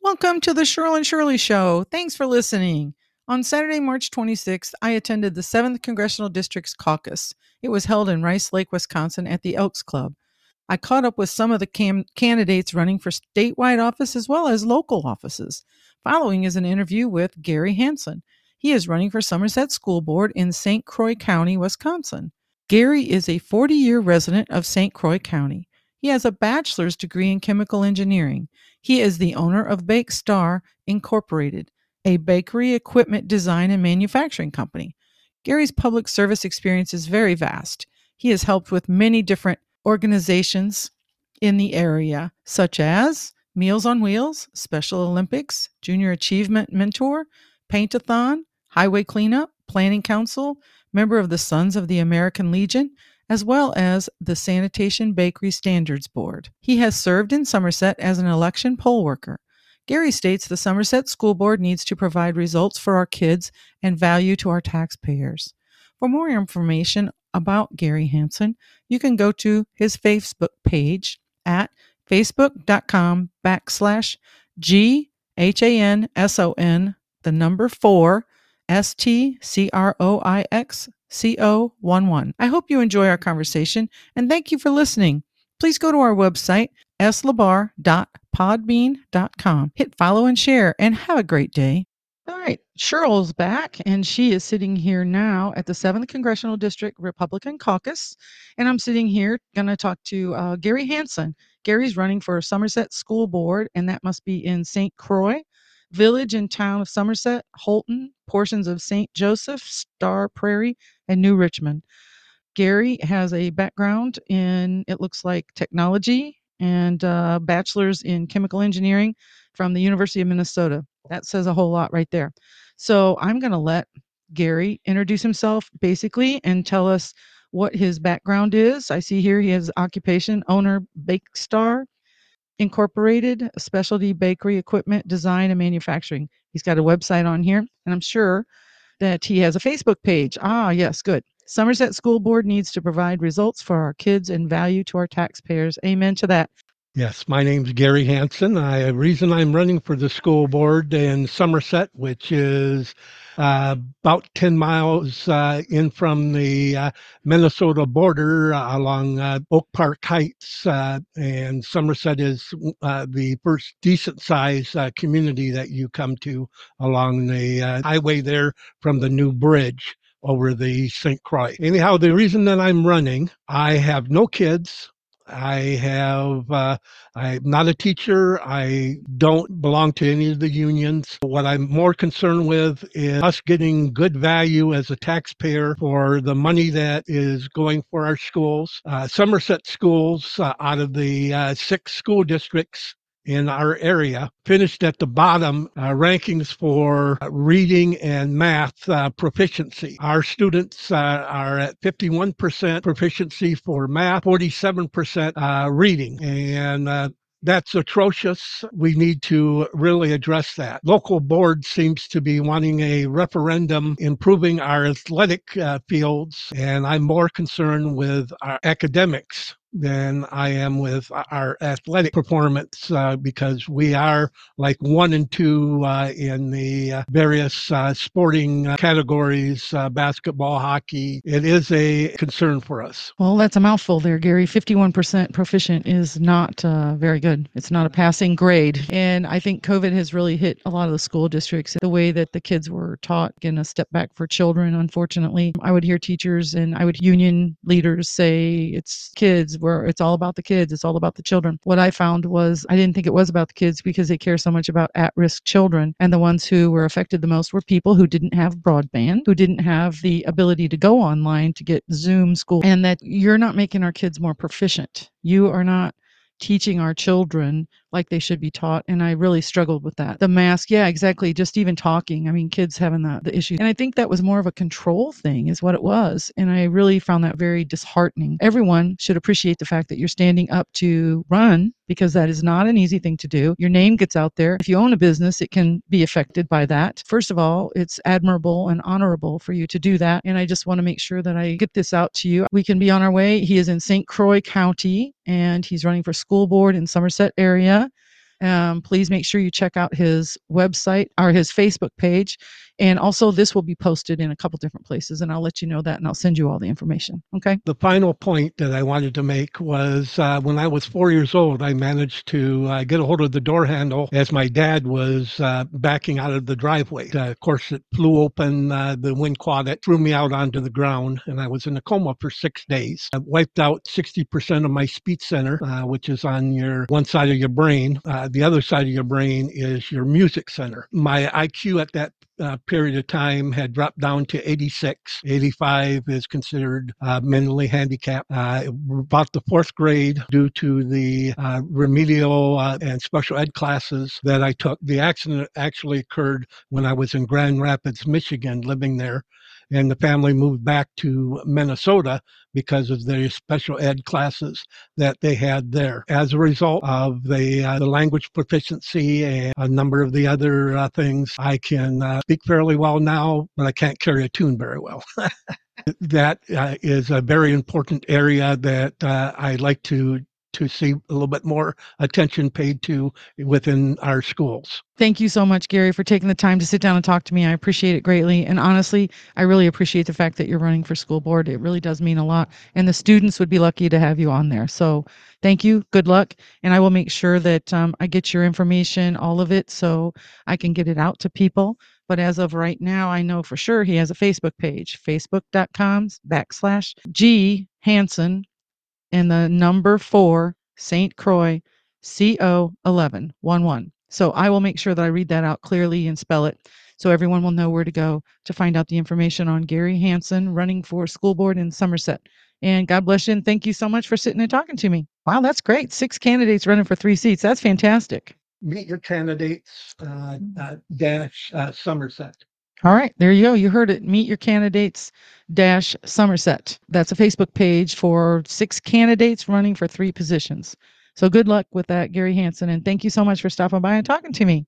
Welcome to the Shirl and Shirley Show. Thanks for listening. On Saturday, March 26th, I attended the 7th Congressional District's caucus. It was held in Rice Lake, Wisconsin at the Elks Club. I caught up with some of the cam- candidates running for statewide office as well as local offices. Following is an interview with Gary Hanson. He is running for Somerset School Board in St. Croix County, Wisconsin. Gary is a 40 year resident of St. Croix County. He has a bachelor's degree in chemical engineering. He is the owner of Bake Star Incorporated, a bakery equipment design and manufacturing company. Gary's public service experience is very vast. He has helped with many different organizations in the area, such as Meals on Wheels, Special Olympics, Junior Achievement Mentor, Paintathon, Highway Cleanup, Planning Council, member of the Sons of the American Legion, as well as the Sanitation Bakery Standards Board. He has served in Somerset as an election poll worker. Gary states the Somerset School Board needs to provide results for our kids and value to our taxpayers. For more information about Gary Hanson, you can go to his Facebook page at facebook.com backslash G H A N S O N, the number four, S T C R O I X CO11. I hope you enjoy our conversation and thank you for listening. Please go to our website, slabar.podbean.com. Hit follow and share and have a great day. All right, Cheryl's back and she is sitting here now at the 7th Congressional District Republican Caucus. And I'm sitting here going to talk to uh, Gary Hanson. Gary's running for a Somerset School Board, and that must be in St. Croix village and town of Somerset, Houlton, portions of St. Joseph, Star Prairie, and New Richmond. Gary has a background in, it looks like, technology and uh, bachelor's in chemical engineering from the University of Minnesota. That says a whole lot right there. So I'm going to let Gary introduce himself basically and tell us what his background is. I see here he has occupation owner Bake Star Incorporated, specialty bakery equipment design and manufacturing. He's got a website on here, and I'm sure that he has a Facebook page. Ah, yes, good. Somerset School Board needs to provide results for our kids and value to our taxpayers. Amen to that. Yes, my name's Gary Hanson. I reason I'm running for the school board in Somerset, which is uh, about 10 miles uh, in from the uh, Minnesota border uh, along uh, Oak Park Heights. Uh, and Somerset is the first decent sized community that you come to along the highway there from the new bridge over the St. Croix. Anyhow, the reason that I'm running, I have no kids. I have, uh, I'm not a teacher. I don't belong to any of the unions. What I'm more concerned with is us getting good value as a taxpayer for the money that is going for our schools. Uh, Somerset schools, uh, out of the uh, six school districts, in our area finished at the bottom uh, rankings for reading and math uh, proficiency. Our students uh, are at 51% proficiency for math, 47% uh, reading. And uh, that's atrocious. We need to really address that. Local board seems to be wanting a referendum improving our athletic uh, fields, and I'm more concerned with our academics than I am with our athletic performance uh, because we are like one and two uh, in the uh, various uh, sporting uh, categories uh, basketball, hockey. It is a concern for us. Well, that's a mouthful there, Gary. 51% proficient is not very good. It's not a passing grade. And I think COVID has really hit a lot of the school districts the way that the kids were taught in a step back for children, unfortunately. I would hear teachers and I would union leaders say it's kids where it's all about the kids, it's all about the children. What I found was I didn't think it was about the kids because they care so much about at risk children. And the ones who were affected the most were people who didn't have broadband, who didn't have the ability to go online to get Zoom school, and that you're not making our kids more proficient. You are not teaching our children like they should be taught. And I really struggled with that. The mask, yeah, exactly. Just even talking. I mean, kids having the, the issue. And I think that was more of a control thing, is what it was. And I really found that very disheartening. Everyone should appreciate the fact that you're standing up to run because that is not an easy thing to do. Your name gets out there. If you own a business, it can be affected by that. First of all, it's admirable and honorable for you to do that. And I just want to make sure that I get this out to you. We can be on our way. He is in St. Croix County and he's running for school board in Somerset area. Um, please make sure you check out his website or his Facebook page. And also, this will be posted in a couple different places, and I'll let you know that and I'll send you all the information. Okay. The final point that I wanted to make was uh, when I was four years old, I managed to uh, get a hold of the door handle as my dad was uh, backing out of the driveway. Uh, of course, it flew open, uh, the wind caught it, threw me out onto the ground, and I was in a coma for six days. I wiped out 60% of my speech center, uh, which is on your one side of your brain. the other side of your brain is your music center. My IQ at that uh, period of time had dropped down to 86. 85 is considered uh, mentally handicapped. Uh, about the fourth grade, due to the uh, remedial uh, and special ed classes that I took, the accident actually occurred when I was in Grand Rapids, Michigan, living there and the family moved back to Minnesota because of the special ed classes that they had there. As a result of the, uh, the language proficiency and a number of the other uh, things, I can uh, speak fairly well now, but I can't carry a tune very well. that uh, is a very important area that uh, I like to to see a little bit more attention paid to within our schools. Thank you so much, Gary, for taking the time to sit down and talk to me. I appreciate it greatly. And honestly, I really appreciate the fact that you're running for school board. It really does mean a lot. And the students would be lucky to have you on there. So thank you. Good luck. And I will make sure that um, I get your information, all of it, so I can get it out to people. But as of right now, I know for sure he has a Facebook page, facebook.com backslash G Hanson and the number four, St. Croix, CO 11, 1 1. So I will make sure that I read that out clearly and spell it so everyone will know where to go to find out the information on Gary Hanson running for school board in Somerset. And God bless you and thank you so much for sitting and talking to me. Wow, that's great. Six candidates running for three seats. That's fantastic. Meet your candidates uh, uh, dash uh, Somerset. All right, there you go. You heard it. Meet your candidates dash Somerset. That's a Facebook page for six candidates running for three positions. So good luck with that, Gary Hanson. And thank you so much for stopping by and talking to me.